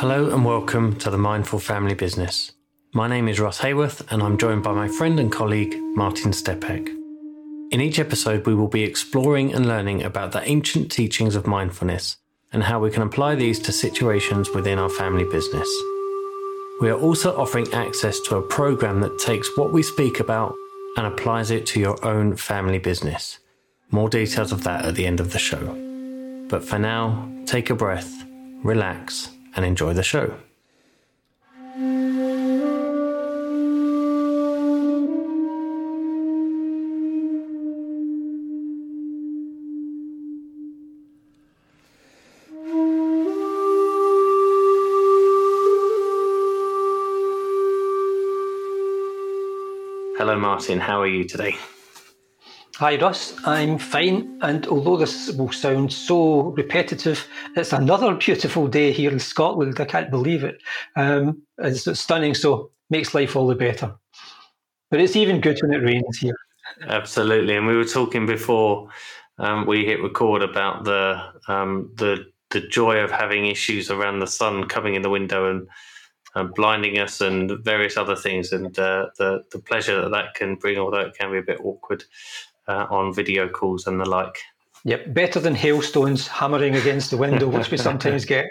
Hello and welcome to the Mindful Family Business. My name is Russ Haworth and I'm joined by my friend and colleague Martin Stepek. In each episode, we will be exploring and learning about the ancient teachings of mindfulness and how we can apply these to situations within our family business. We are also offering access to a program that takes what we speak about and applies it to your own family business. More details of that at the end of the show. But for now, take a breath, relax, and enjoy the show. Hello, Martin. How are you today? Hi, Russ. I'm fine. And although this will sound so repetitive, it's another beautiful day here in Scotland. I can't believe it. Um, it's, stunning, so makes life all the better. But it's even good when it rains here. Absolutely. And we were talking before um, we hit record about the um, the the joy of having issues around the sun coming in the window and uh, blinding us and various other things, and uh, the the pleasure that that can bring, although it can be a bit awkward uh, on video calls and the like. Yep, better than hailstones hammering against the window, which we sometimes get.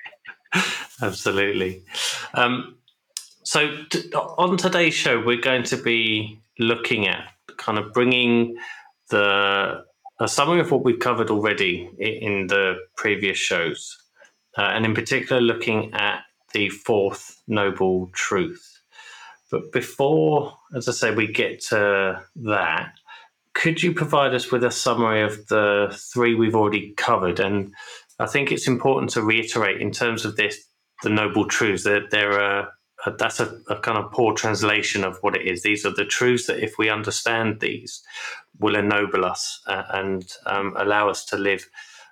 Absolutely. Um, so, t- on today's show, we're going to be looking at kind of bringing the a summary of what we've covered already in the previous shows, uh, and in particular, looking at the fourth noble truth. But before, as I say, we get to that, could you provide us with a summary of the three we've already covered? And I think it's important to reiterate in terms of this, the noble truths that there are. That's a, a kind of poor translation of what it is. These are the truths that, if we understand these, will ennoble us uh, and um, allow us to live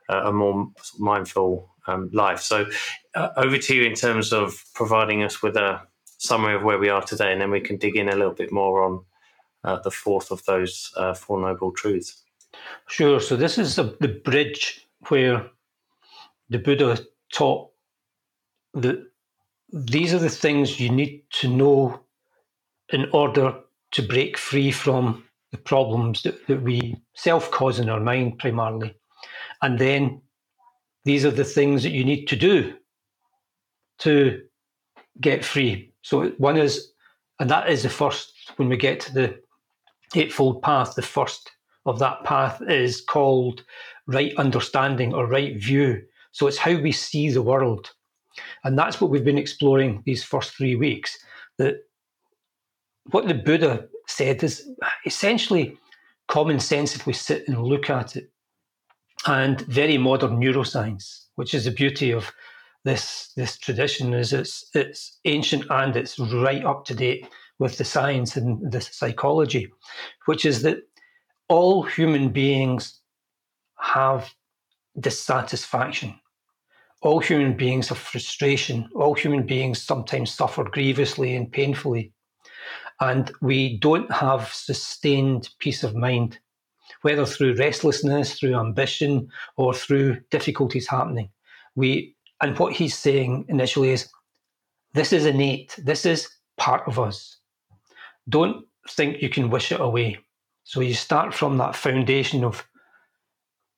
uh, a more mindful um, life. So, uh, over to you in terms of providing us with a summary of where we are today, and then we can dig in a little bit more on uh, the fourth of those uh, Four Noble Truths. Sure. So this is the, the bridge where the Buddha taught that these are the things you need to know in order to break free from the problems that, that we self cause in our mind primarily. And then these are the things that you need to do to get free. So one is, and that is the first when we get to the Eightfold Path, the first of that path is called right understanding or right view. So it's how we see the world. And that's what we've been exploring these first three weeks. That what the Buddha said is essentially common sense if we sit and look at it, and very modern neuroscience, which is the beauty of this this tradition, is it's it's ancient and it's right up to date with the science and the psychology, which is that all human beings have dissatisfaction. All human beings have frustration. All human beings sometimes suffer grievously and painfully. And we don't have sustained peace of mind, whether through restlessness, through ambition, or through difficulties happening. We and what he's saying initially is this is innate, this is part of us don't think you can wish it away. So you start from that foundation of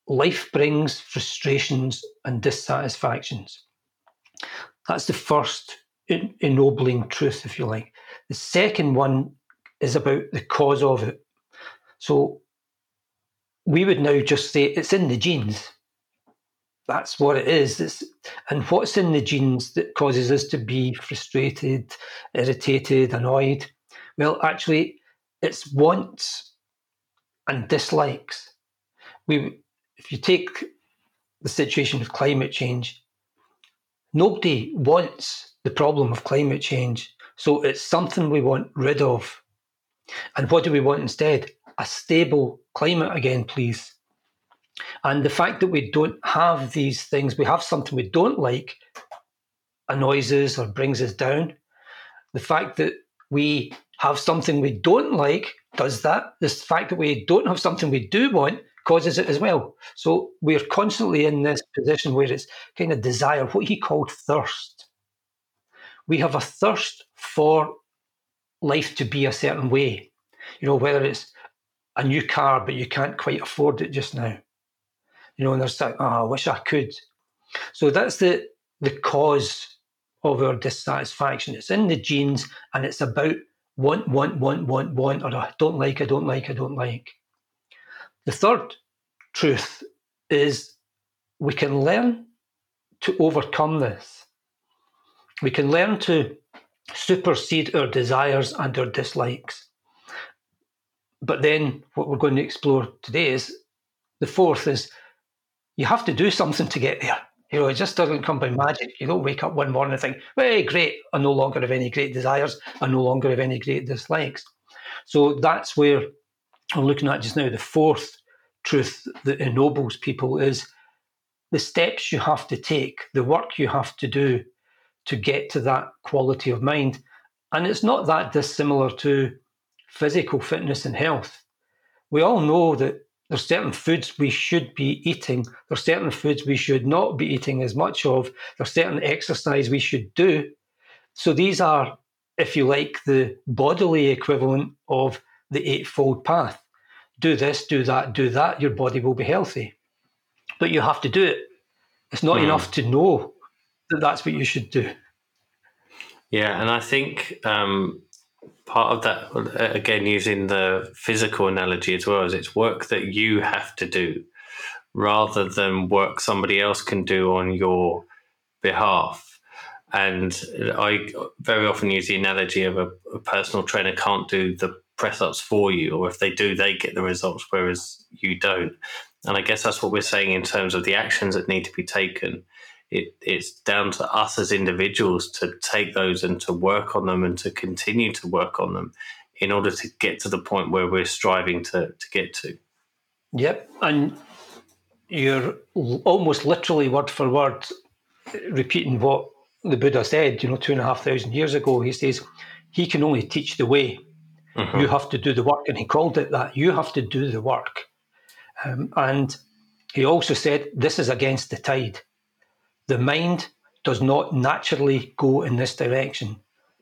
life brings frustrations and dissatisfactions. That's the first ennobling truth, if you like. The second one is about the cause of it. So we would now just say it's in the genes. That's what it is. It's, and what's in the genes that causes us to be frustrated, irritated, annoyed? Well, actually, it's wants and dislikes. We, if you take the situation with climate change, nobody wants the problem of climate change. So it's something we want rid of. And what do we want instead? A stable climate again, please. And the fact that we don't have these things, we have something we don't like, annoys us or brings us down. The fact that we have something we don't like does that. The fact that we don't have something we do want causes it as well. So we're constantly in this position where it's kind of desire, what he called thirst. we have a thirst for life to be a certain way. You know, whether it's a new car, but you can't quite afford it just now. You know, and there's like, oh, I wish I could. So that's the the cause of our dissatisfaction. It's in the genes and it's about want, want, want, want, want, or I don't like, I don't like, I don't like. The third truth is we can learn to overcome this. We can learn to supersede our desires and our dislikes. But then what we're going to explore today is the fourth is you have to do something to get there. You know, it just doesn't come by magic. You don't wake up one morning and think, "Hey, great! I no longer have any great desires. I no longer have any great dislikes." So that's where I'm looking at just now. The fourth truth that ennobles people is the steps you have to take, the work you have to do to get to that quality of mind. And it's not that dissimilar to physical fitness and health. We all know that there's certain foods we should be eating. There's certain foods we should not be eating as much of. There's certain exercise we should do. So these are, if you like, the bodily equivalent of the Eightfold Path. Do this, do that, do that, your body will be healthy. But you have to do it. It's not mm. enough to know that that's what you should do. Yeah, and I think um, part of that again using the physical analogy as well is it's work that you have to do rather than work somebody else can do on your behalf. And i very often use the analogy of a, a personal trainer can't do the press ups for you or if they do they get the results whereas you don't. And i guess that's what we're saying in terms of the actions that need to be taken it, it's down to us as individuals to take those and to work on them and to continue to work on them in order to get to the point where we're striving to, to get to. Yep. And you're almost literally word for word repeating what the Buddha said, you know, two and a half thousand years ago. He says, He can only teach the way. Mm-hmm. You have to do the work. And he called it that. You have to do the work. Um, and he also said, This is against the tide the mind does not naturally go in this direction.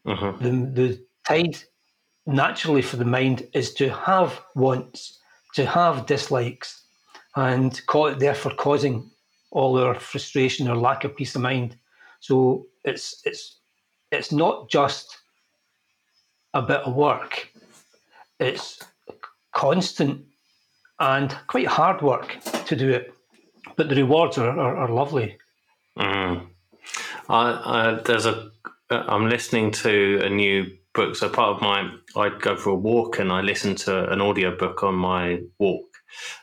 Mm-hmm. The, the tide naturally for the mind is to have wants, to have dislikes, and call it therefore causing all our frustration or lack of peace of mind. So it's it's it's not just a bit of work. It's constant and quite hard work to do it, but the rewards are, are, are lovely. Mm. I, I, there's a. I'm listening to a new book. So part of my, I go for a walk and I listen to an audio book on my walk,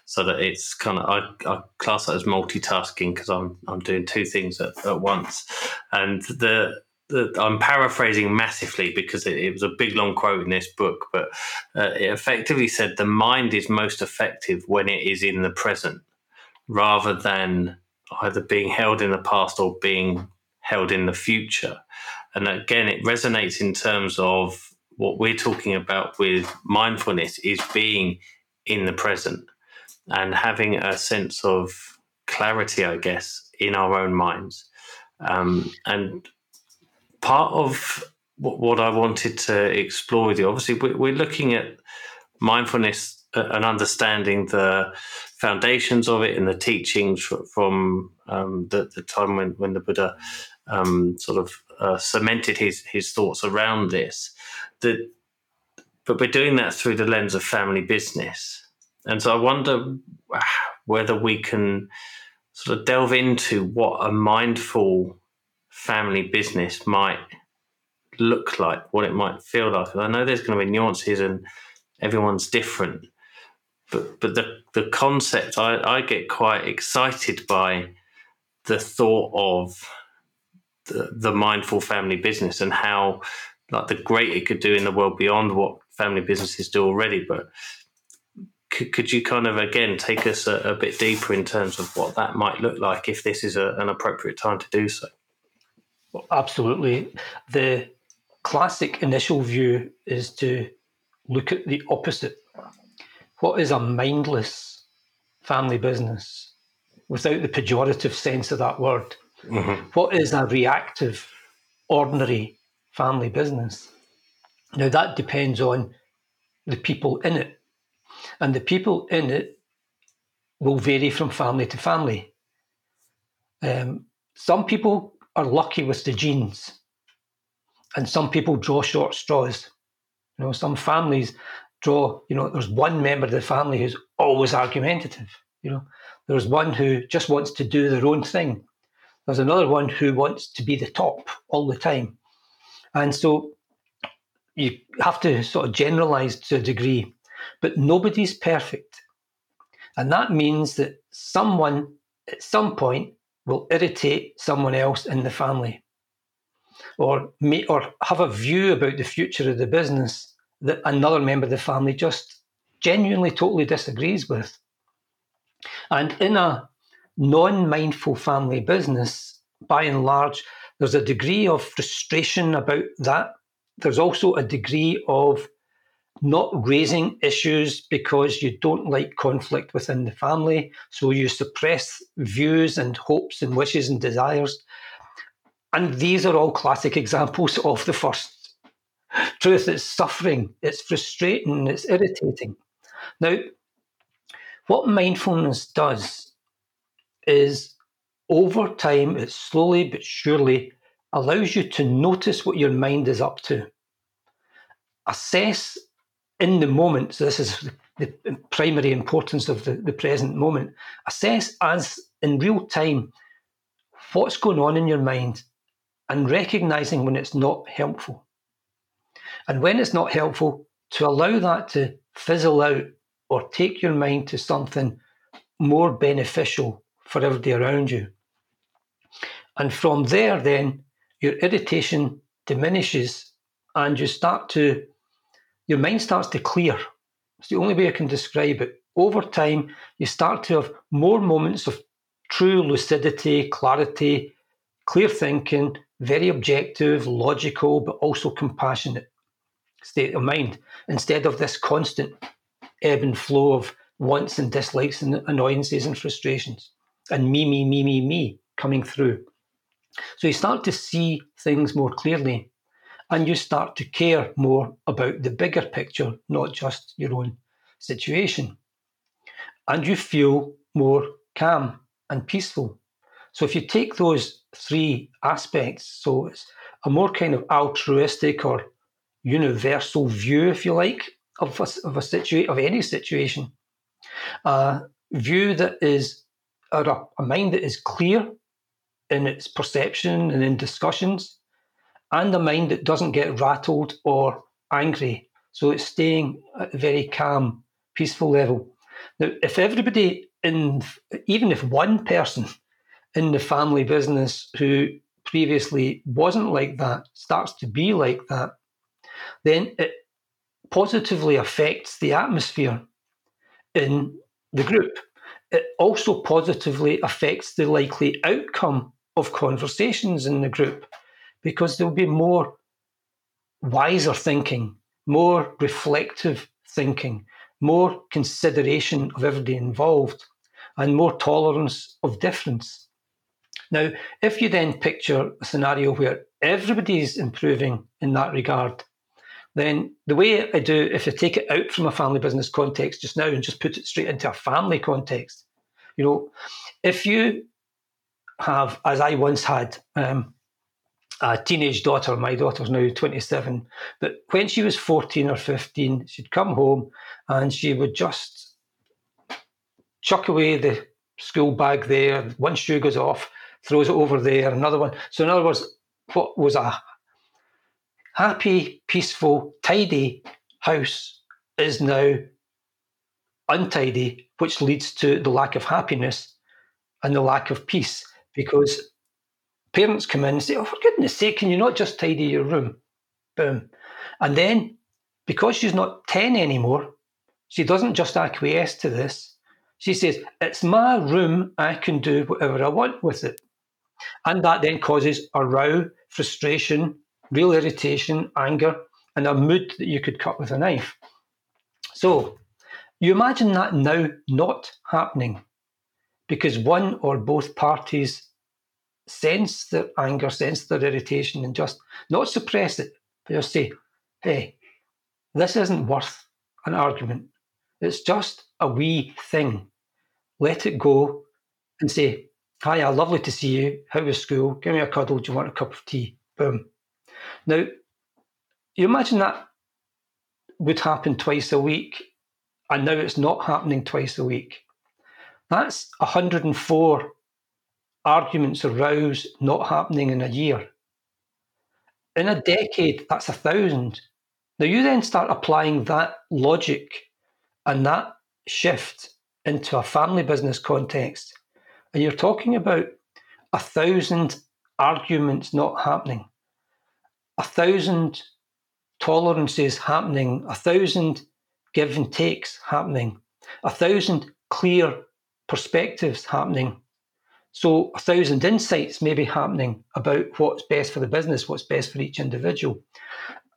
so that it's kind of I, I class that as multitasking because I'm I'm doing two things at, at once, and the I'm paraphrasing massively because it, it, was a big long quote in this book, but uh, it effectively said the mind is most effective when it is in the present rather than either being held in the past or being held in the future. And again, it resonates in terms of what we're talking about with mindfulness is being in the present and having a sense of clarity, I guess, in our own minds. Um, and part of what, what, I wanted to explore with you, obviously, we're looking at mindfulness and understanding the foundations of it and the teachings from um, the, the, time when, when the Buddha um, sort of uh, cemented his, his thoughts around this. That, but we're doing that through the lens of family business. And so I wonder whether we can sort of delve into what a mindful family business might look like, what it might feel like. And I know there's going to be nuances and everyone's different but but the the concept I, I get quite excited by the thought of the, the mindful family business and how like the great it could do in the world beyond what family businesses do already. But could, could you kind of again take us a, a, bit deeper in terms of what that might look like if this is a, an appropriate time to do so? Well, absolutely. The classic initial view is to look at the opposite what is a mindless family business without the pejorative sense of that word? Mm-hmm. What is a reactive, ordinary family business. Now, that depends on the people in it. And the people in it will vary from family to family. Um, some people are lucky with the genes, and some people draw short straws. You know, some families draw, you know, there's one member of the family who's always argumentative. You know, there's one who just wants to do their own thing. There's another one who wants to be the top all the time. And so you have to sort of generalize to a degree, but nobody's perfect. And that means that someone at some point will irritate someone else in the family or may, or have a view about the future of the business that another member of the family just genuinely totally disagrees with. And in a non mindful family business, by and large, there's a degree of frustration about that. There's also a degree of not raising issues because you don't like conflict within the family. So you suppress views and hopes and wishes and desires. And these are all classic examples of the first truth. It's suffering, it's frustrating, it's irritating. Now, what mindfulness does is over time, it slowly but surely allows you to notice what your mind is up to. Assess in the moment, so this is the primary importance of the, the present moment. Assess as in real time what's going on in your mind and recognizing when it's not helpful. And when it's not helpful, to allow that to fizzle out or take your mind to something more beneficial for everybody around you. And from there, then your irritation diminishes and you start to, your mind starts to clear. It's the only way I can describe it. Over time, you start to have more moments of true lucidity, clarity, clear thinking, very objective, logical, but also compassionate state of mind instead of this constant ebb and flow of wants and dislikes and annoyances and frustrations and me, me, me, me, me coming through. So you start to see things more clearly and you start to care more about the bigger picture, not just your own situation. And you feel more calm and peaceful. So if you take those three aspects, so it's a more kind of altruistic or universal view, if you like, of a, of a situation, of any situation, a view that is, or a, a mind that is clear in its perception and in discussions, and a mind that doesn't get rattled or angry. So it's staying at a very calm, peaceful level. Now, if everybody in, even if one person in the family business who previously wasn't like that starts to be like that, then it positively affects the atmosphere in the group. It also positively affects the likely outcome of conversations in the group because there'll be more wiser thinking, more reflective thinking, more consideration of everybody involved, and more tolerance of difference. Now, if you then picture a scenario where everybody's improving in that regard, then the way I do, if I take it out from a family business context just now and just put it straight into a family context, you know, if you have, as I once had, um, a teenage daughter, my daughter's now 27, but when she was 14 or 15, she'd come home and she would just chuck away the school bag there, one shoe goes off, throws it over there, another one. So, in other words, what was a happy, peaceful, tidy house is now untidy, which leads to the lack of happiness and the lack of peace because parents come in and say, Oh, for goodness sake, can you not just tidy your room? Boom. And then because she's not 10 anymore, she doesn't just acquiesce to this. She says, It's my room, I can do whatever I want with it. And that then causes a row, frustration, real irritation, anger, and a mood that you could cut with a knife. So you imagine that now not happening because one or both parties sense their anger, sense their irritation, and just not suppress it, but just say, hey, this isn't worth an argument. It's just a wee thing. Let it go and say, Hiya, uh, lovely to see you. How was school? Give me a cuddle. Do you want a cup of tea? Boom. Now, you imagine that would happen twice a week, and now it's not happening twice a week. That's 104 arguments aroused not happening in a year. In a decade, that's a thousand. Now you then start applying that logic and that shift into a family business context, and you're talking about a thousand arguments not happening, a thousand tolerances happening, a thousand give and takes happening, a thousand clear perspectives happening. So a thousand insights may be happening about what's best for the business, what's best for each individual.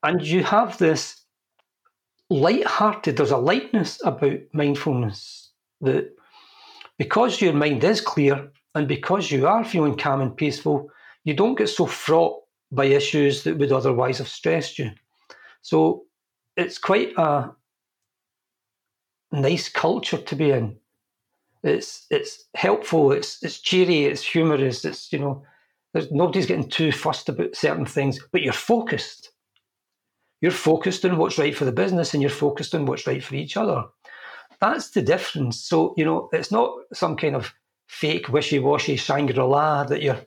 And you have this light-hearted, there's a lightness about mindfulness that because your mind is clear and because you are feeling calm and peaceful, you don't get so fraught by issues that would otherwise have stressed you. So it's quite a nice culture to be in. It's it's helpful. It's it's cheery. It's humorous. It's you know, there's nobody's getting too fussed about certain things, but you're focused. You're focused on what's right for the business, and you're focused on what's right for each other. That's the difference. So you know, it's not some kind of fake wishy-washy Shangri-La that you're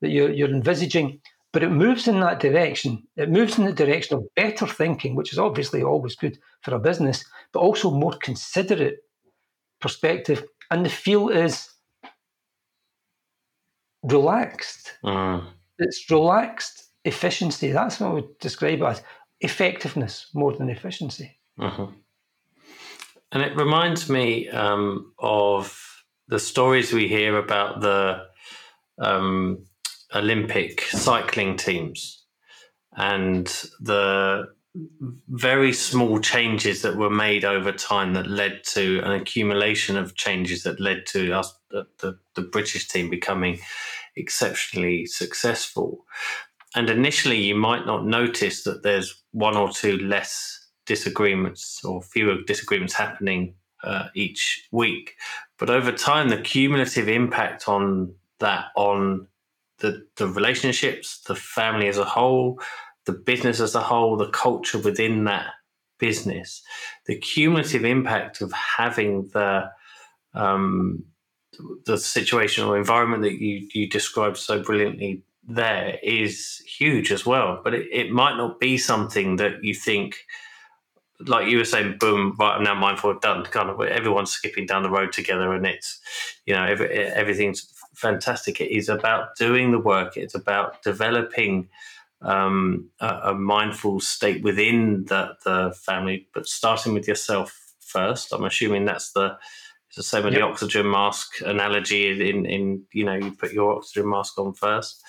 that you're, you're envisaging, but it moves in that direction. It moves in the direction of better thinking, which is obviously always good for a business, but also more considerate perspective and the feel is relaxed. Mm. It's relaxed efficiency. That's what I would describe it as effectiveness more than efficiency. Mm-hmm. And it reminds me um, of the stories we hear about the um, Olympic cycling teams and the very small changes that were made over time that led to an accumulation of changes that led to us the, the, the, British team becoming exceptionally successful. And initially, you might not notice that there's one or two less disagreements or fewer disagreements happening uh, each week. But over time, the cumulative impact on that, on the, the relationships, the family as a whole, the business as a whole, the culture within that business, the cumulative impact of having the um, the situation or environment that you you described so brilliantly there is huge as well. But it, it might not be something that you think like you were saying, boom, right, I'm now mindful, done. Kind of everyone's skipping down the road together, and it's you know every, everything's fantastic. It is about doing the work. It's about developing um, a, a, mindful state within the, the family, but starting with yourself first. I'm assuming that's the it's the same with yep. the oxygen mask analogy. In in you know you put your oxygen mask on first,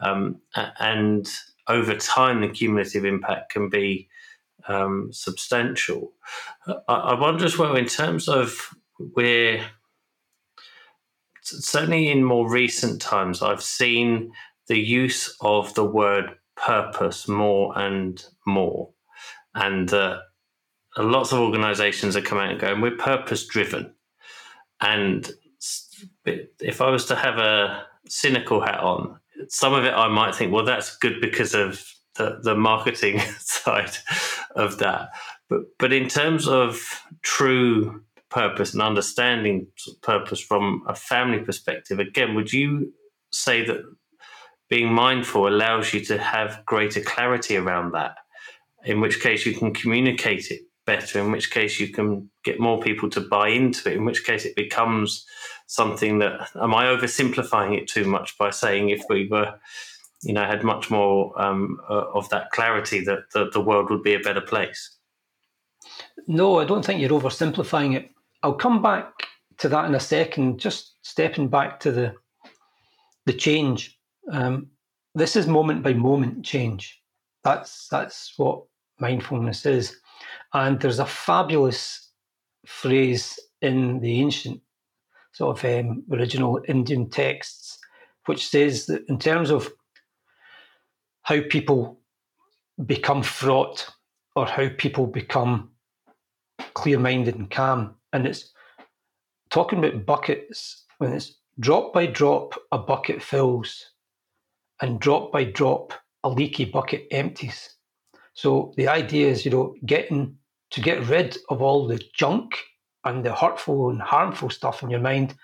um, and over time the cumulative impact can be um, substantial. I, I wonder as well in terms of where certainly in more recent times I've seen the use of the word purpose more and more. And uh, lots of organizations are coming out and going, we're purpose driven. And if I was to have a cynical hat on, some of it I might think, well, that's good because of the, the marketing side of that. But, but in terms of true purpose and understanding purpose from a family perspective, again, would you say that being mindful allows you to have greater clarity around that, in which case you can communicate it better, in which case you can get more people to buy into it, in which case it becomes something that, am I oversimplifying it too much by saying if we were, you know, had much more um, uh, of that clarity that the, the world would be a better place? No, I don't think you're oversimplifying it. I'll come back to that in a second, just stepping back to the the change um, this is moment by moment change. That's that's what mindfulness is. And there's a fabulous phrase in the ancient sort of um, original Indian texts which says that in terms of how people become fraught or how people become clear minded and calm. And it's talking about buckets when it's drop by drop, a bucket fills, and drop by drop, a leaky bucket empties. So the idea is, you know, getting to get rid of all the junk and the hurtful and harmful stuff in your mind.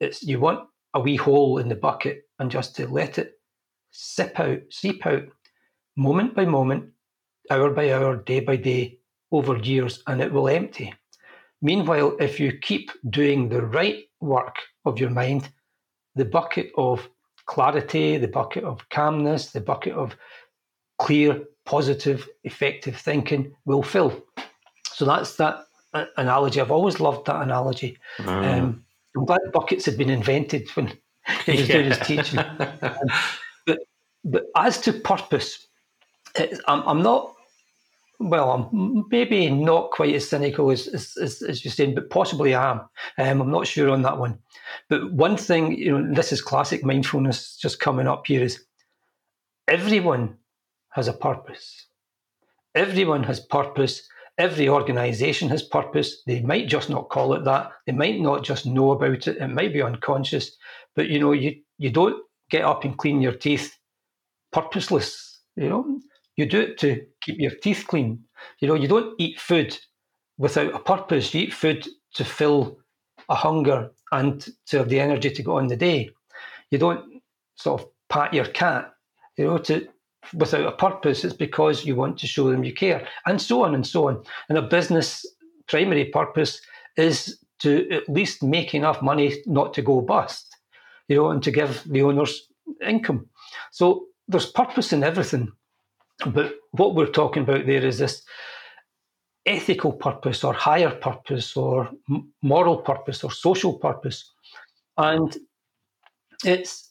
It's you want a wee hole in the bucket and just to let it sip out, seep out, moment by moment, hour by hour, day by day, over years, and it will empty. Meanwhile, if you keep doing the right work of your mind, the bucket of clarity, the bucket of calmness, the bucket of clear, positive, effective thinking will fill. So that's that analogy. I've always loved that analogy. Mm. Um, I'm glad buckets had been invented when he was yeah. doing his teaching. um, but, but as to purpose, I'm, I'm not well, I'm maybe not quite as cynical as, as, as, you're saying, but possibly I am. Um, I'm not sure on that one. But one thing, you know, this is classic mindfulness just coming up here is everyone has a purpose. Everyone has purpose. Every organization has purpose. They might just not call it that. They might not just know about it. It might be unconscious. But, you know, you, you don't get up and clean your teeth purposeless. You know, you do it to keep your teeth clean. You know, you don't eat food without a purpose. You eat food to fill a hunger and to have the energy to go on the day. You don't sort of pat your cat, you know, to without a purpose. It's because you want to show them you care, and so on and so on. And a business primary purpose is to at least make enough money not to go bust, you know, and to give the owners income. So there's purpose in everything. But what we're talking about there is this ethical purpose or higher purpose or moral purpose or social purpose. And it's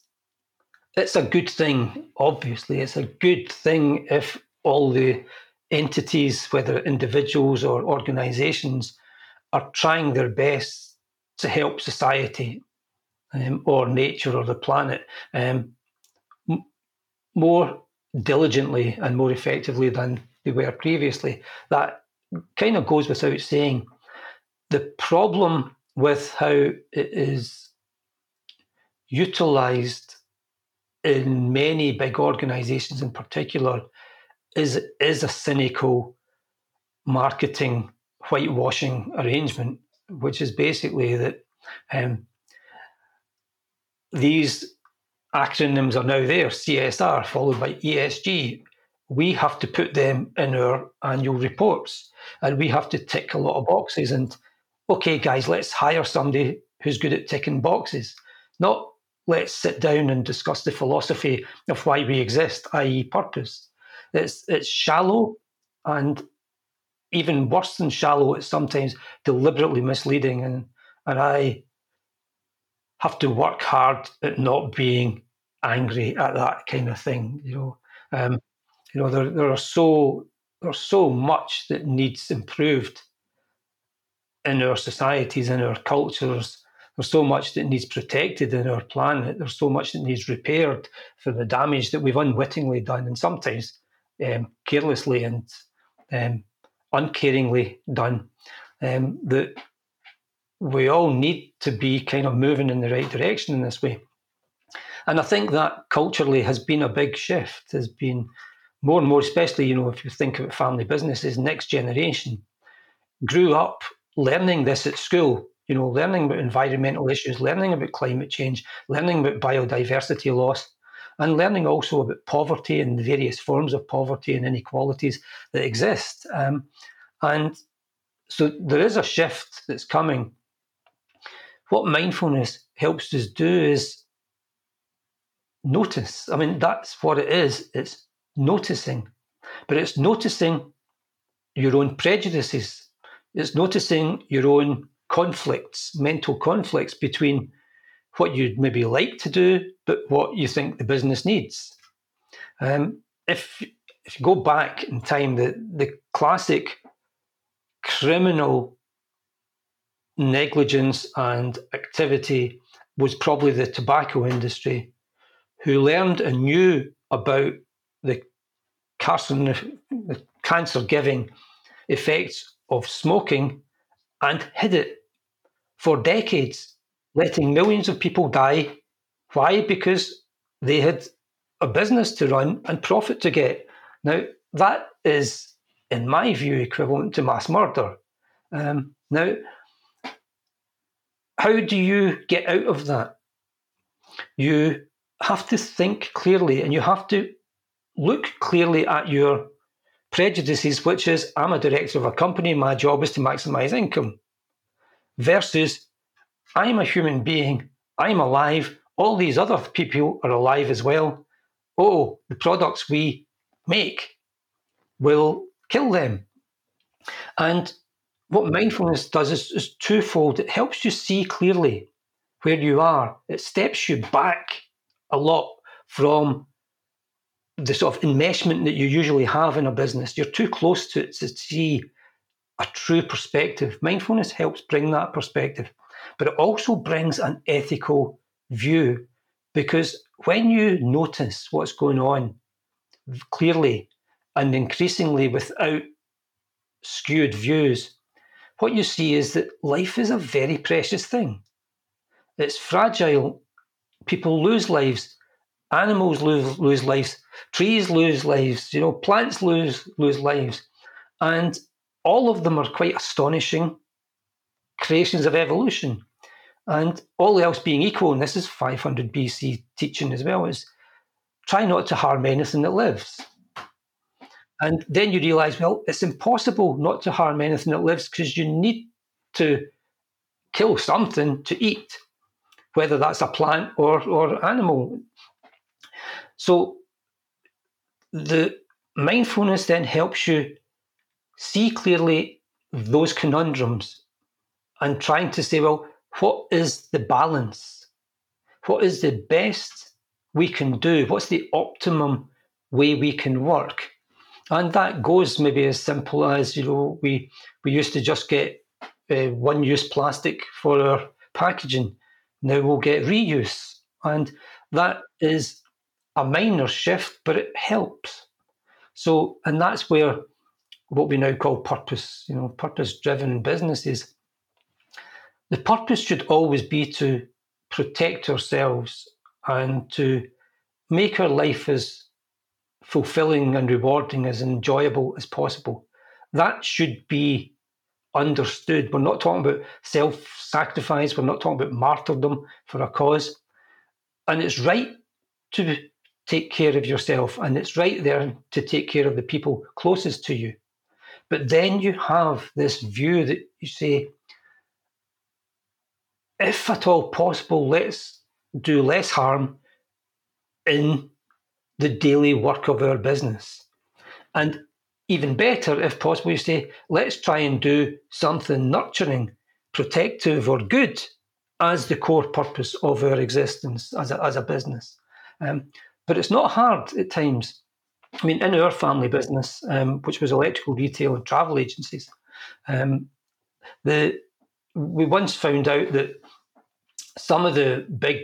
it's a good thing, obviously. It's a good thing if all the entities, whether individuals or organizations, are trying their best to help society um, or nature or the planet um, more diligently and more effectively than they were previously. That kind of goes without saying. The problem with how it is utilized in many big organizations in particular is is a cynical marketing whitewashing arrangement, which is basically that um, these acronyms are now there CSR followed by ESG. We have to put them in our annual reports and we have to tick a lot of boxes. And okay, guys, let's hire somebody who's good at ticking boxes, not let's sit down and discuss the philosophy of why we exist, i.e., purpose. It's, it's shallow and even worse than shallow, it's sometimes deliberately misleading. And, and I have to work hard at not being angry at that kind of thing. You know, um, you know there there are so there's so much that needs improved in our societies in our cultures. There's so much that needs protected in our planet. There's so much that needs repaired for the damage that we've unwittingly done, and sometimes um, carelessly and um, uncaringly done. Um, that we all need to be kind of moving in the right direction in this way. And I think that culturally has been a big shift, has been more and more, especially, you know, if you think about family businesses, next generation grew up learning this at school, you know, learning about environmental issues, learning about climate change, learning about biodiversity loss, and learning also about poverty and the various forms of poverty and inequalities that exist. Um, and so there is a shift that's coming what mindfulness helps us do is notice. I mean, that's what it is. It's noticing, but it's noticing your own prejudices. It's noticing your own conflicts, mental conflicts between what you'd maybe like to do, but what you think the business needs. Um, if if you go back in time, the the classic criminal negligence and activity was probably the tobacco industry, who learned and knew about the, cancer giving effects of smoking and hid it for decades, letting millions of people die. Why? Because they had a business to run and profit to get. Now, that is, in my view, equivalent to mass murder. Um, now, how do you get out of that? You have to think clearly and you have to look clearly at your prejudices, which is I'm a director of a company, my job is to maximize income, versus I'm a human being, I'm alive, all these other people are alive as well. Oh, the products we make will kill them. And what mindfulness does is, is twofold. It helps you see clearly where you are. It steps you back a lot from the sort of enmeshment that you usually have in a business. You're too close to it to see a true perspective. Mindfulness helps bring that perspective, but it also brings an ethical view because when you notice what's going on clearly and increasingly without skewed views, what you see is that life is a very precious thing. It's fragile. People lose lives. Animals lose, lose lives. Trees lose lives. You know, plants lose lose lives, and all of them are quite astonishing creations of evolution. And all else being equal, and this is 500 BC teaching as well, is try not to harm anything that lives. And then you realize, well, it's impossible not to harm anything that lives because you need to kill something to eat, whether that's a plant or, or animal. So the mindfulness then helps you see clearly those conundrums and trying to say, well, what is the balance? What is the best we can do? What's the optimum way we can work? And that goes maybe as simple as you know we we used to just get uh, one use plastic for our packaging. Now we'll get reuse. And that is a minor shift but it helps. So and that's where what we now call purpose you know purpose driven businesses. The purpose should always be to protect ourselves and to make our life as fulfilling and rewarding, as enjoyable as possible. That should be understood. We're not talking about self sacrifice, we're not talking about martyrdom for a cause. And it's right to take care of yourself, and it's right there to take care of the people closest to you. But then you have this view that you say, if at all possible, let's do less harm in the daily work of our business. And even better, if possible, you say, let's try and do something nurturing, protective, or good as the core purpose of our existence as a, as a business. Um, but it's not hard at times. I mean, in our family business, um, which was electrical retail and travel agencies, um, the we once found out that some of the big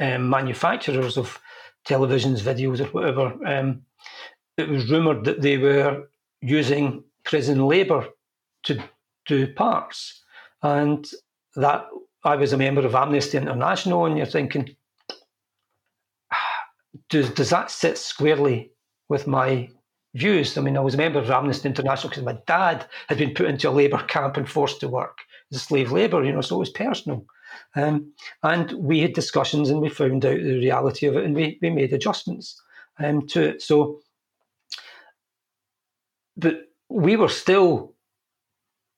um, manufacturers of televisions, videos, or whatever, um, it was rumoured that they were using prison labour to do parts. And that I was a member of Amnesty International, and you're thinking, does, does that sit squarely with my views? I mean, I was a member of Amnesty International because my dad had been put into a labour camp and forced to work as slave labour, you know, so it was personal. Um, and we had discussions and we found out the reality of it and we, we made adjustments um, to it. So, but we were still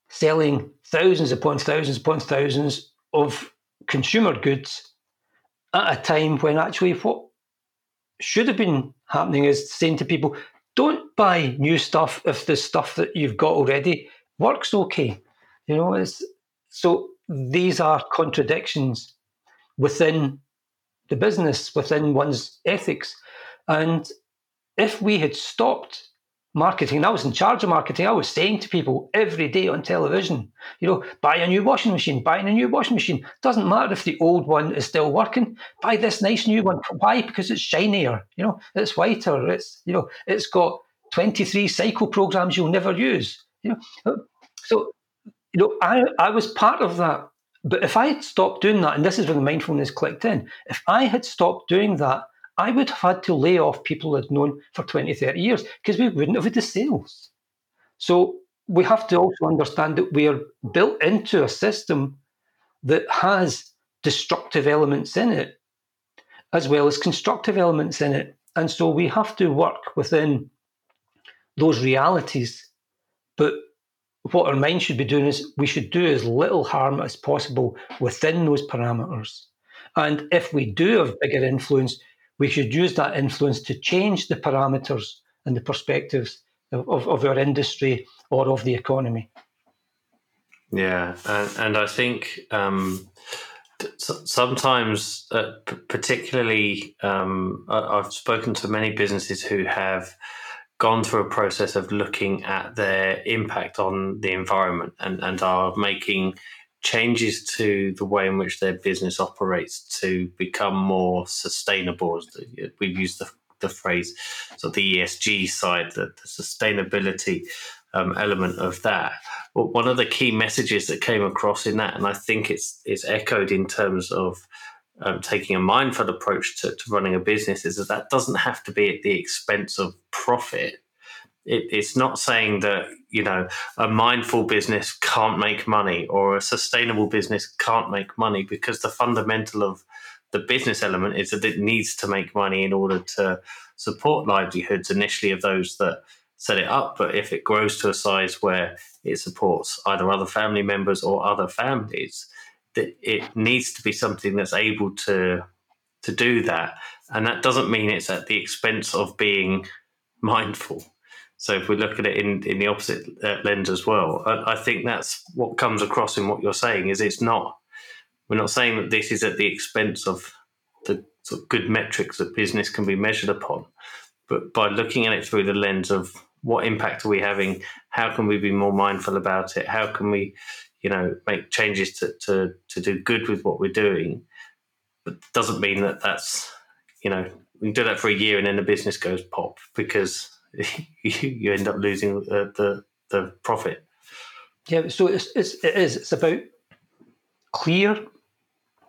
selling thousands upon thousands upon thousands of consumer goods at a time when actually what should have been happening is saying to people, don't buy new stuff if the stuff that you've got already works okay. You know, it's so these are contradictions within the business, within one's ethics. And if we had stopped marketing. I was in charge of marketing. I was saying to people every day on television, you know, buy a new washing machine, buying a new washing machine. Doesn't matter if the old one is still working. Buy this nice new one. Why? Because it's shinier. You know, it's whiter. It's you know, it's got 23 cycle programs you'll never use. You know, so you know, I I was part of that. But if I had stopped doing that, and this is where the mindfulness clicked in, if I had stopped doing that, I would have had to lay off people I'd known for 20, 30 years because we wouldn't have had the sales. So we have to also understand that we are built into a system that has destructive elements in it as well as constructive elements in it. And so we have to work within those realities. But what our mind should be doing is we should do as little harm as possible within those parameters. And if we do have bigger influence, we should use that influence to change the parameters and the perspectives of, of, of our industry or of the economy. Yeah, and, and I think um, sometimes, uh, particularly, um, I've spoken to many businesses who have gone through a process of looking at their impact on the environment and, and are making changes to the way in which their business operates to become more sustainable. We've used the, the phrase, so the ESG side, the, the sustainability um, element of that. One of the key messages that came across in that, and I think it's it's echoed in terms of um, taking a mindful approach to, to running a business, is that that doesn't have to be at the expense of profit. It, it's not saying that you know a mindful business can't make money or a sustainable business can't make money because the fundamental of the business element is that it needs to make money in order to support livelihoods initially of those that set it up. But if it grows to a size where it supports either other family members or other families that it needs to be something that's able to to do that and that doesn't mean it's at the expense of being mindful so if we look at it in, in the opposite uh, lens as well, I, I, think that's what comes across in what you're saying is it's not, we're not saying that this is at the expense of the sort of good metrics that business can be measured upon, but by looking at it through the lens of what impact are we having? How can we be more mindful about it? How can we, you know, make changes to, to, to do good with what we're doing? But doesn't mean that that's, you know, we can do that for a year and then the business goes pop because you end up losing uh, the the profit. Yeah, so it's, it's it is it's about clear,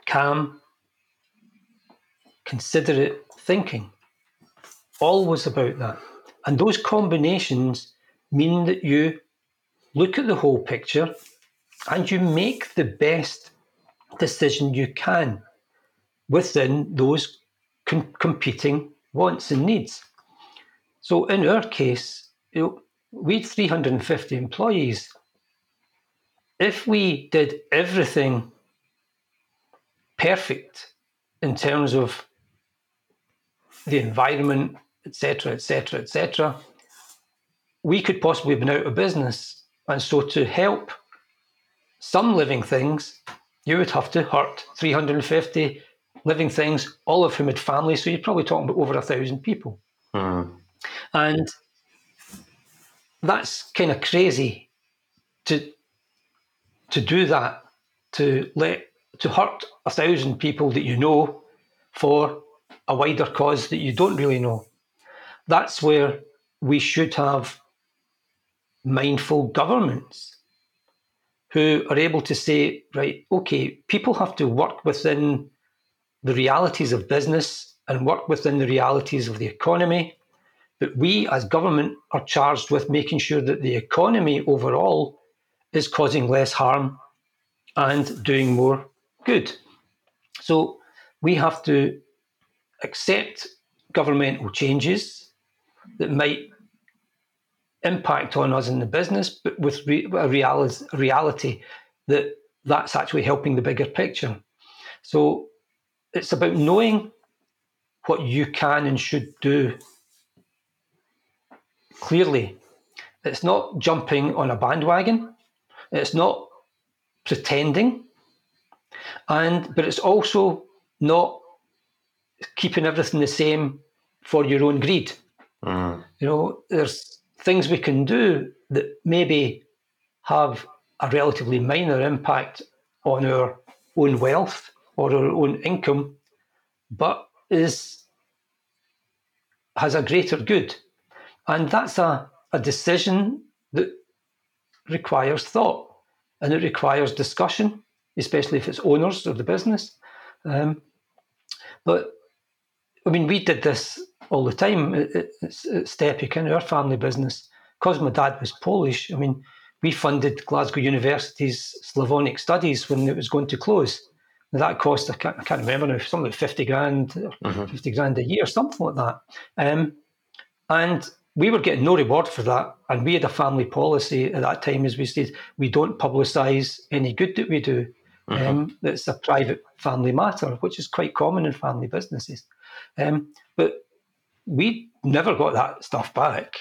calm, considerate thinking. Always about that, and those combinations mean that you look at the whole picture and you make the best decision you can within those com- competing wants and needs. So in our case, you know, we had 350 employees. If we did everything perfect in terms of the environment, etc., etc., etc., we could possibly have been out of business. And so to help some living things, you would have to hurt 350 living things, all of whom had families. So you're probably talking about over a thousand people. Mm. And that's kind of crazy to to do that, to let to hurt a thousand people that you know for a wider cause that you don't really know. That's where we should have mindful governments who are able to say, right, okay, people have to work within the realities of business and work within the realities of the economy but we, as government, are charged with making sure that the economy overall is causing less harm and doing more good. So we have to accept governmental changes that might impact on us in the business, but with re- a reality that that's actually helping the bigger picture. So it's about knowing what you can and should do clearly. It's not jumping on a bandwagon. It's not pretending. And but it's also not keeping everything the same for your own greed. Mm. You know, there's things we can do that maybe have a relatively minor impact on our own wealth or our own income, but is has a greater good. And that's a, a decision that requires thought and it requires discussion, especially if it's owners of the business. Um, but I mean, we did this all the time at, Stepek in our family business. Because my dad was Polish, I mean, we funded Glasgow University's Slavonic studies when it was going to close. Now that cost, I can't, I can't remember now, something like 50 grand, mm-hmm. 50 grand a year, something like that. Um, and we were getting no reward for that. And we had a family policy at that time, as we said, we don't publicise any good that we do. Mm-hmm. Um, it's a private family matter, which is quite common in family businesses. Um, but we never got that stuff back.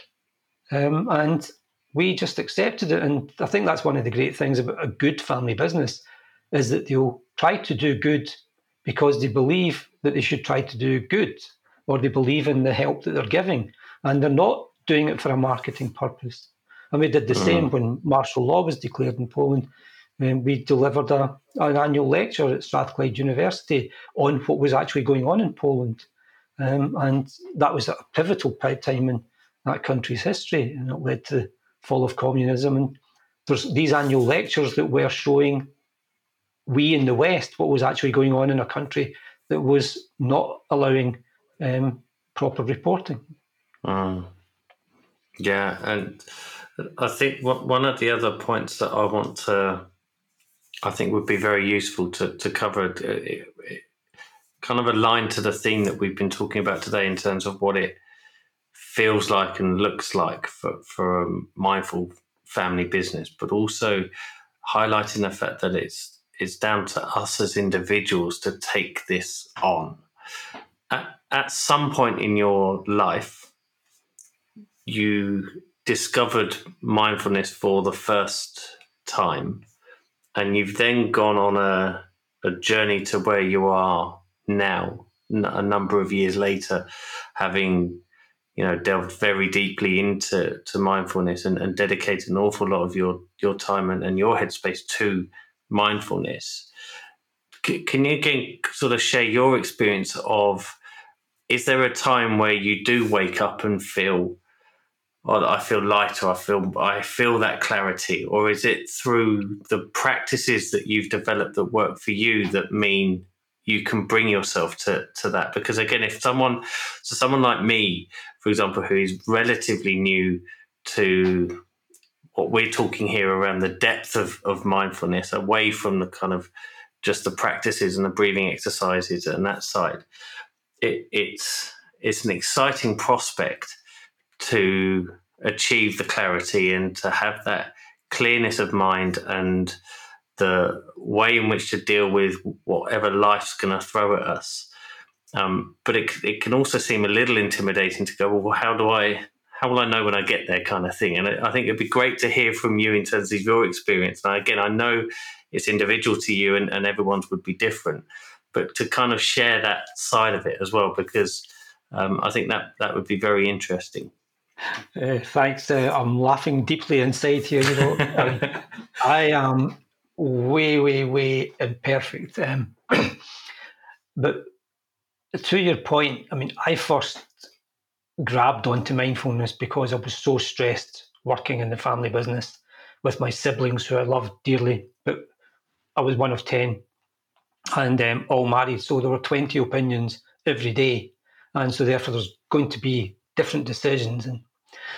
Um, and we just accepted it. And I think that's one of the great things about a good family business is that they'll try to do good because they believe that they should try to do good or they believe in the help that they're giving. And they're not doing it for a marketing purpose. And we did the mm. same when martial law was declared in Poland. Um, we delivered a, an annual lecture at Strathclyde University on what was actually going on in Poland. Um, and that was a pivotal time in that country's history, and it led to the fall of communism. And there's these annual lectures that were showing we in the West what was actually going on in a country that was not allowing um, proper reporting. Mm. Yeah, and I think one of the other points that I want to, I think would be very useful to to cover, it, kind of aligned to the theme that we've been talking about today in terms of what it feels like and looks like for for a mindful family business, but also highlighting the fact that it's it's down to us as individuals to take this on. At, at some point in your life, you discovered mindfulness for the first time, and you've then gone on a, a journey to where you are now, a number of years later, having you know delved very deeply into to mindfulness and, and dedicated an awful lot of your your time and, and your headspace to mindfulness. C- can you again sort of share your experience of? Is there a time where you do wake up and feel or I feel lighter, I feel I feel that clarity, or is it through the practices that you've developed that work for you that mean you can bring yourself to to that? Because again, if someone, so someone like me, for example, who is relatively new to what we're talking here around the depth of of mindfulness, away from the kind of just the practices and the breathing exercises and that side, it, it's it's an exciting prospect to achieve the clarity and to have that clearness of mind and the way in which to deal with whatever life's going to throw at us. Um, but it, it can also seem a little intimidating to go, well, how do I, how will I know when I get there kind of thing? And I think it'd be great to hear from you in terms of your experience. And again, I know it's individual to you and, and everyone's would be different, but to kind of share that side of it as well, because um, I think that that would be very interesting. Uh, thanks. Uh, I'm laughing deeply inside here. You know, I, I am way, way, way imperfect. Um, but to your point, I mean, I first grabbed onto mindfulness because I was so stressed working in the family business with my siblings who I loved dearly, but I was one of 10 and um, all married. So there were 20 opinions every day. And so therefore there's going to be different decisions. And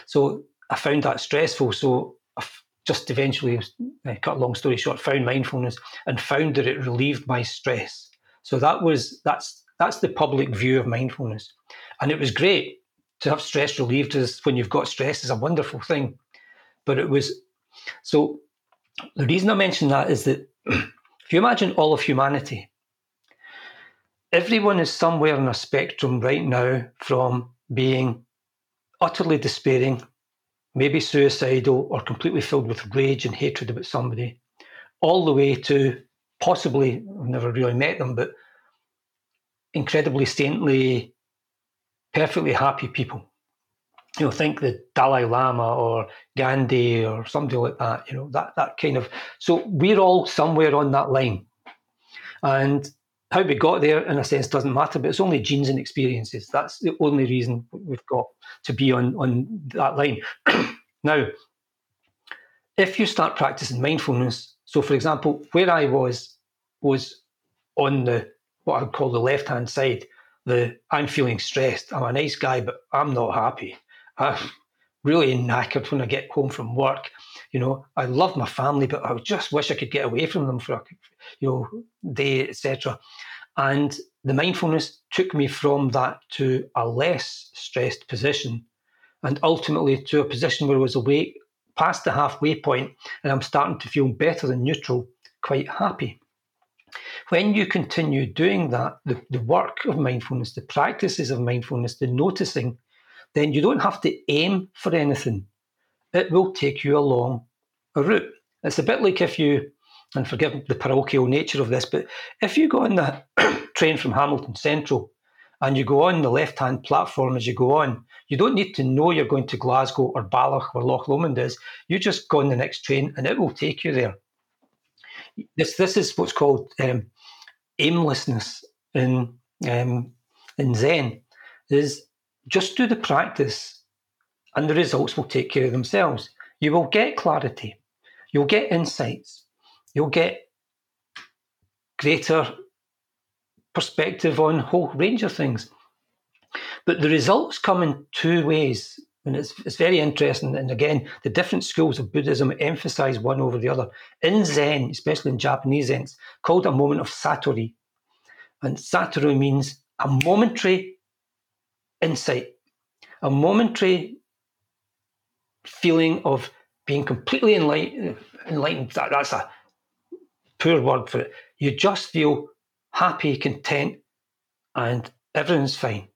so I found that stressful. So I just eventually, uh, cut a long story short, found mindfulness and found that it relieved my stress. So that was that's that's the public view of mindfulness, and it was great to have stress relieved. Is when you've got stress is a wonderful thing, but it was so. The reason I mention that is that if you imagine all of humanity, everyone is somewhere in a spectrum right now from being utterly despairing, maybe suicidal, or completely filled with rage and hatred about somebody, all the way to possibly, I've never really met them, but incredibly saintly, perfectly happy people. you know, think the Dalai Lama or Gandhi or somebody like that, you know, that, that kind of. So we're all somewhere on that line. And how we got there, in a sense, doesn't matter, but it's only genes and experiences. That's the only reason we've got to be on, on that line. now, if you start practicing mindfulness, so for example, where I was, was on the what I'd call the left hand side, the I'm feeling stressed. I'm a nice guy, but I'm not happy. I'm really knackered when I get home from work. You know, I love my family, but I just wish I could get away from them for a you know day, etc. And the mindfulness took me from that to a less stressed position, and ultimately to a position where I was awake past the halfway point, and I'm starting to feel better than neutral, quite happy. When you continue doing that, the, the work of mindfulness, the practices of mindfulness, the noticing, then you don't have to aim for anything. It will take you along a route. It's a bit like if you, and forgive the parochial nature of this, but if you go on the train from Hamilton Central and you go on the left hand platform as you go on, you don't need to know you're going to Glasgow or Balloch or Loch Lomond is. You just go on the next train and it will take you there. This this is what's called um, aimlessness in um, in Zen. Is just do the practice and the results will take care of themselves. You will get clarity, you'll get insights, you'll get greater perspective on a whole range of things. But the results come in two ways. And it's, it's very interesting. And again, the different schools of Buddhism emphasize one over the other. In Zen, especially in Japanese Zen, it's called a moment of satori. And satori means a momentary insight, a momentary feeling of being completely enlightened. enlightened. That, that's a poor word for it. You just feel happy, content, and everything's fine.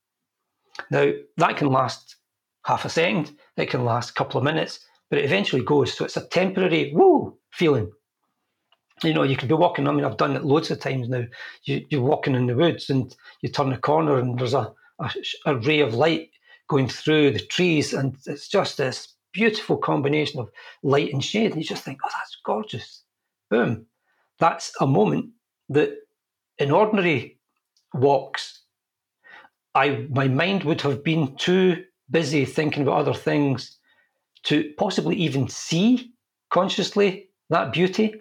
Now, that can last half a second, it can last a couple of minutes, but it eventually goes. So it's a temporary woo feeling. You know, you could be walking, I mean, I've done it loads of times now. You, you're walking in the woods and you turn a corner and there's a, a, a ray of light going through the trees, and it's just this beautiful combination of light and shade. And you just think, oh, that's gorgeous. Boom. That's a moment that in ordinary walks, I my mind would have been too busy thinking about other things to possibly even see consciously that beauty.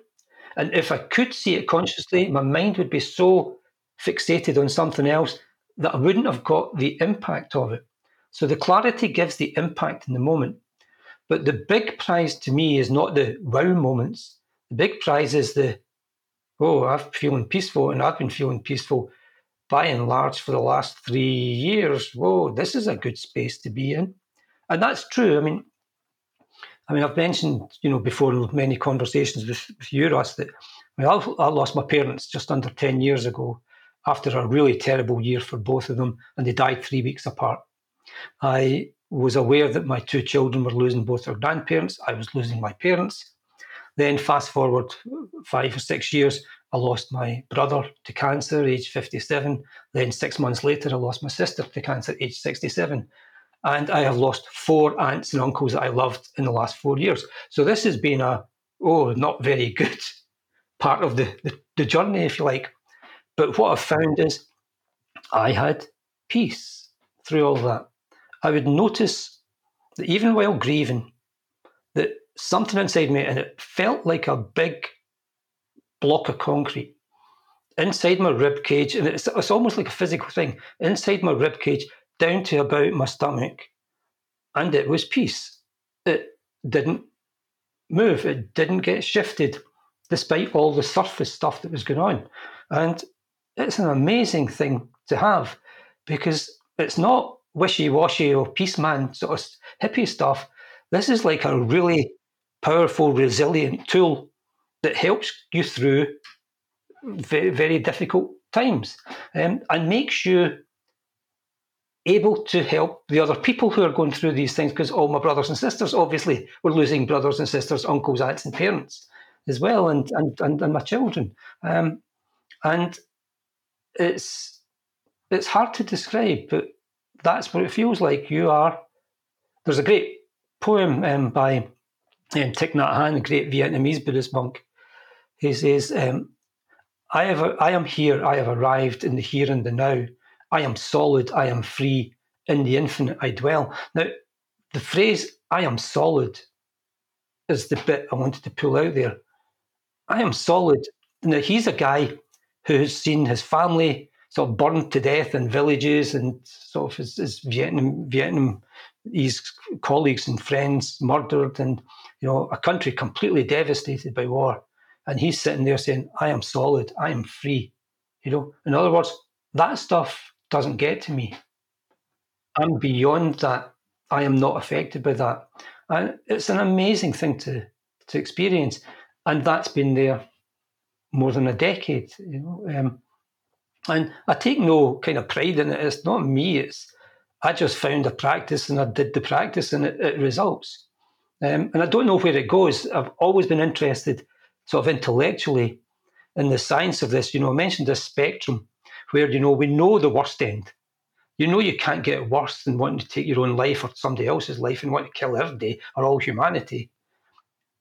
And if I could see it consciously, my mind would be so fixated on something else that I wouldn't have got the impact of it. So the clarity gives the impact in the moment. But the big prize to me is not the wow moments. The big prize is the, oh, I'm feeling peaceful and I've been feeling peaceful by and large for the last three years. Whoa, this is a good space to be in. And that's true. I mean, I mean, I've mentioned, you know, before in many conversations with, with you, Russ, that I, mean, I lost my parents just under 10 years ago after a really terrible year for both of them, and they died three weeks apart. I was aware that my two children were losing both their grandparents. I was losing my parents. Then, fast forward five or six years, I lost my brother to cancer, age 57. Then, six months later, I lost my sister to cancer, age 67. And I have lost four aunts and uncles that I loved in the last four years. So, this has been a, oh, not very good part of the, the, the journey, if you like. But what I've found is I had peace through all that. I would notice that even while grieving, that something inside me, and it felt like a big block of concrete inside my rib cage, and it's, it's almost like a physical thing inside my rib cage down to about my stomach, and it was peace. It didn't move. It didn't get shifted, despite all the surface stuff that was going on, and it's an amazing thing to have because it's not wishy-washy or peace man sort of hippie stuff. This is like a really powerful, resilient tool that helps you through very, very difficult times um, and makes you able to help the other people who are going through these things because all my brothers and sisters obviously were losing brothers and sisters uncles aunts and parents as well and and, and, and my children um, and it's it's hard to describe but that's what it feels like you are there's a great poem um, by um, Thich Nhat Hanh, a great Vietnamese Buddhist monk. He says, um, I, have, I am here, I have arrived in the here and the now. I am solid, I am free, in the infinite I dwell. Now, the phrase, I am solid, is the bit I wanted to pull out there. I am solid. Now, he's a guy who's seen his family sort of burned to death in villages and sort of his, his Vietnam, his colleagues and friends murdered and, you know, a country completely devastated by war. And he's sitting there saying, I am solid, I am free. You know, in other words, that stuff doesn't get to me. I'm beyond that. I am not affected by that. And it's an amazing thing to, to experience. And that's been there more than a decade, you know. Um, and I take no kind of pride in it. It's not me. It's I just found a practice and I did the practice and it, it results. Um, and I don't know where it goes. I've always been interested, sort of intellectually, in the science of this. You know, I mentioned this spectrum where you know we know the worst end. You know you can't get worse than wanting to take your own life or somebody else's life and want to kill everybody or all humanity.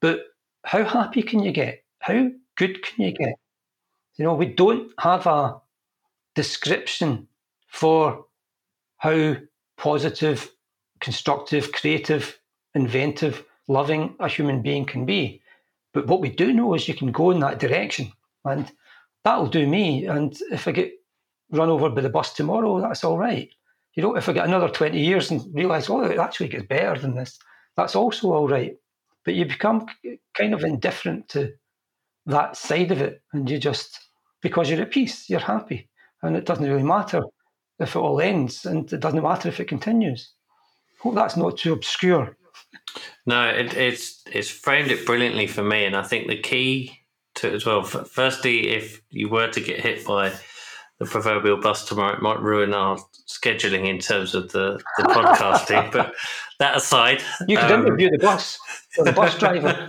But how happy can you get? How good can you get? You know, we don't have a description for how positive, constructive, creative, inventive, loving a human being can be. But what we do know is you can go in that direction, and that'll do me. And if I get run over by the bus tomorrow, that's all right. You know, if I get another 20 years and realise, oh, it actually gets better than this, that's also all right. But you become kind of indifferent to that side of it. And you just, because you're at peace, you're happy. And it doesn't really matter if it all ends and it doesn't matter if it continues. Hope that's not too obscure. No, it, it's it's framed it brilliantly for me, and I think the key to it as well. Firstly, if you were to get hit by the proverbial bus tomorrow, it might ruin our scheduling in terms of the, the podcasting. but that aside, you could um, interview the bus, the bus driver.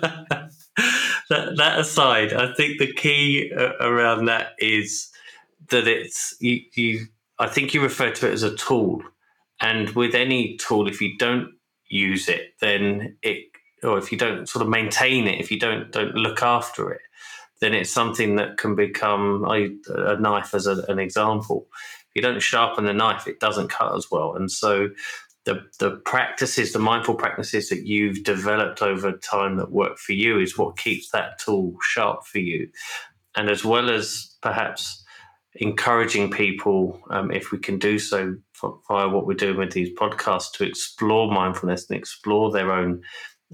that, that aside, I think the key around that is that it's you, you. I think you refer to it as a tool, and with any tool, if you don't use it, then it, or if you don't sort of maintain it, if you don't don't look after it, then it's something that can become a knife as a, an example. If you don't sharpen the knife, it doesn't cut as well, and so the the practices, the mindful practices that you've developed over time that work for you is what keeps that tool sharp for you. And as well as perhaps encouraging people, um, if we can do so via what we're doing with these podcasts, to explore mindfulness and explore their own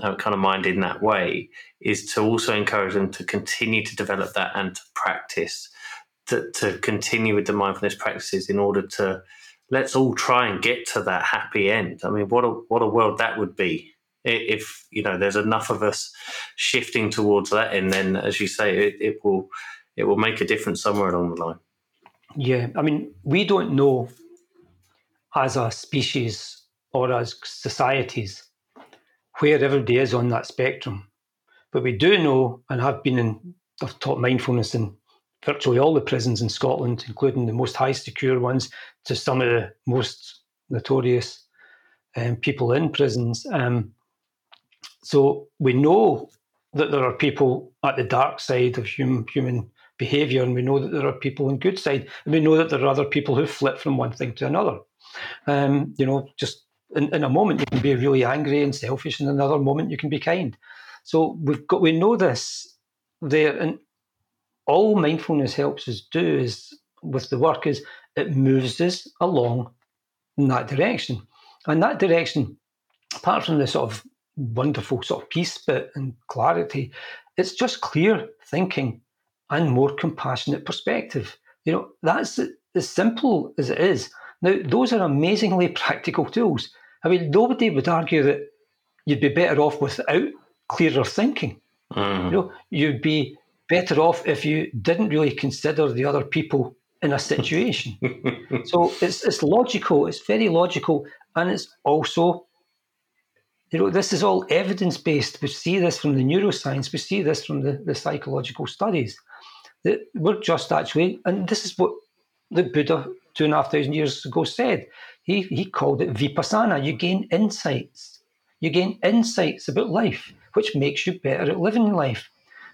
uh, kind of mind in that way, is to also encourage them to continue to develop that and to practice, to, to continue with the mindfulness practices in order to let's all try and get to that happy end. I mean, what a what a world that would be if you know there's enough of us shifting towards that, and then as you say, it, it will it will make a difference somewhere along the line. Yeah, I mean, we don't know as a species or as societies where everybody is on that spectrum, but we do know and have been in. I've taught mindfulness in virtually all the prisons in Scotland, including the most high secure ones, to some of the most notorious um, people in prisons. Um, so we know that there are people at the dark side of human, human behaviour, and we know that there are people on good side, and we know that there are other people who flip from one thing to another. Um, you know, just in, in a moment you can be really angry and selfish, and in another moment you can be kind. So we've got we know this there, and all mindfulness helps us do is with the work is it moves us along in that direction. And that direction, apart from the sort of wonderful sort of peace bit and clarity, it's just clear thinking and more compassionate perspective. You know, that's as simple as it is. Now, those are amazingly practical tools. I mean, nobody would argue that you'd be better off without clearer thinking. Mm. You know, you'd be better off if you didn't really consider the other people in a situation. so it's it's logical, it's very logical, and it's also you know, this is all evidence based. We see this from the neuroscience, we see this from the, the psychological studies. That we're just actually, and this is what the Buddha two and a half thousand years ago said. He he called it vipassana. You gain insights you gain insights about life, which makes you better at living life.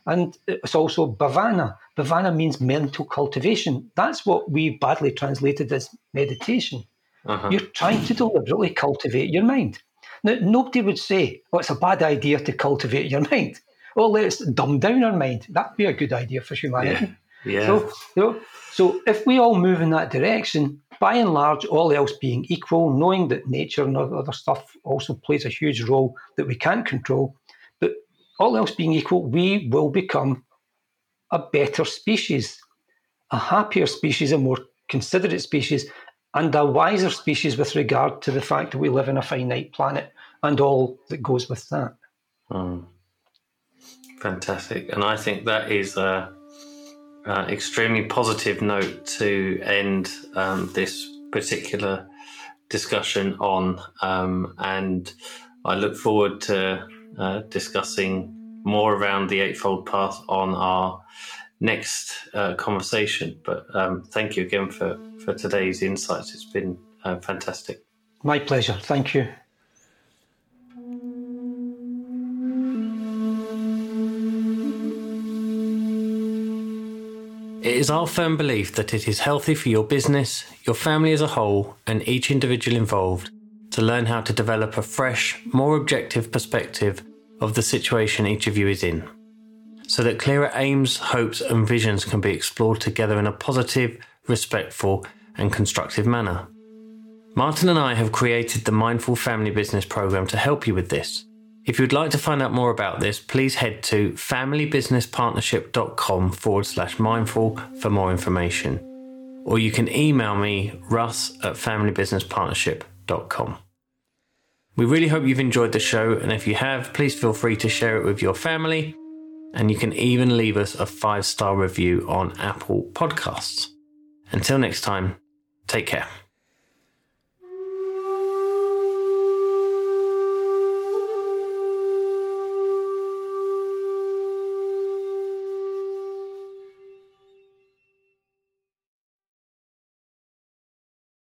And it's also bhavana. Bhavana means mental cultivation. That's what we badly translated as meditation. Uh-huh. You're trying to deliberately cultivate your mind. Now, nobody would say, oh, it's a bad idea to cultivate your mind. Well, let's dumb down our mind. That'd be a good idea for humanity. Yeah. yeah. So, you know, so if we all move in that direction, by and large, all else being equal, knowing that nature and other stuff also plays a huge role that we can't control, but all else being equal, we will become a better species, a happier species, a more considerate species, and a wiser species with regard to the fact that we live in a finite planet and all that goes with that. Mm. Fantastic. And I think that is a, a extremely positive note to end um, this particular discussion on. Um, and I look forward to uh, discussing more around the Eightfold Path on our next uh, conversation. But um, thank you again for, for today's insights. It's been uh, fantastic. My pleasure. Thank you. It is our firm belief that it is healthy for your business, your family as a whole, and each individual involved to learn how to develop a fresh, more objective perspective of the situation each of you is in so that clearer aims, hopes, and visions can be explored together in a positive, respectful, and constructive manner. Martin and I have created the Mindful Family Business Program to help you with this. If you'd like to find out more about this, please head to familybusinesspartnership.com forward slash mindful for more information. Or you can email me, russ at familybusinesspartnership.com. We really hope you've enjoyed the show, and if you have, please feel free to share it with your family and you can even leave us a five star review on Apple Podcasts. Until next time, take care.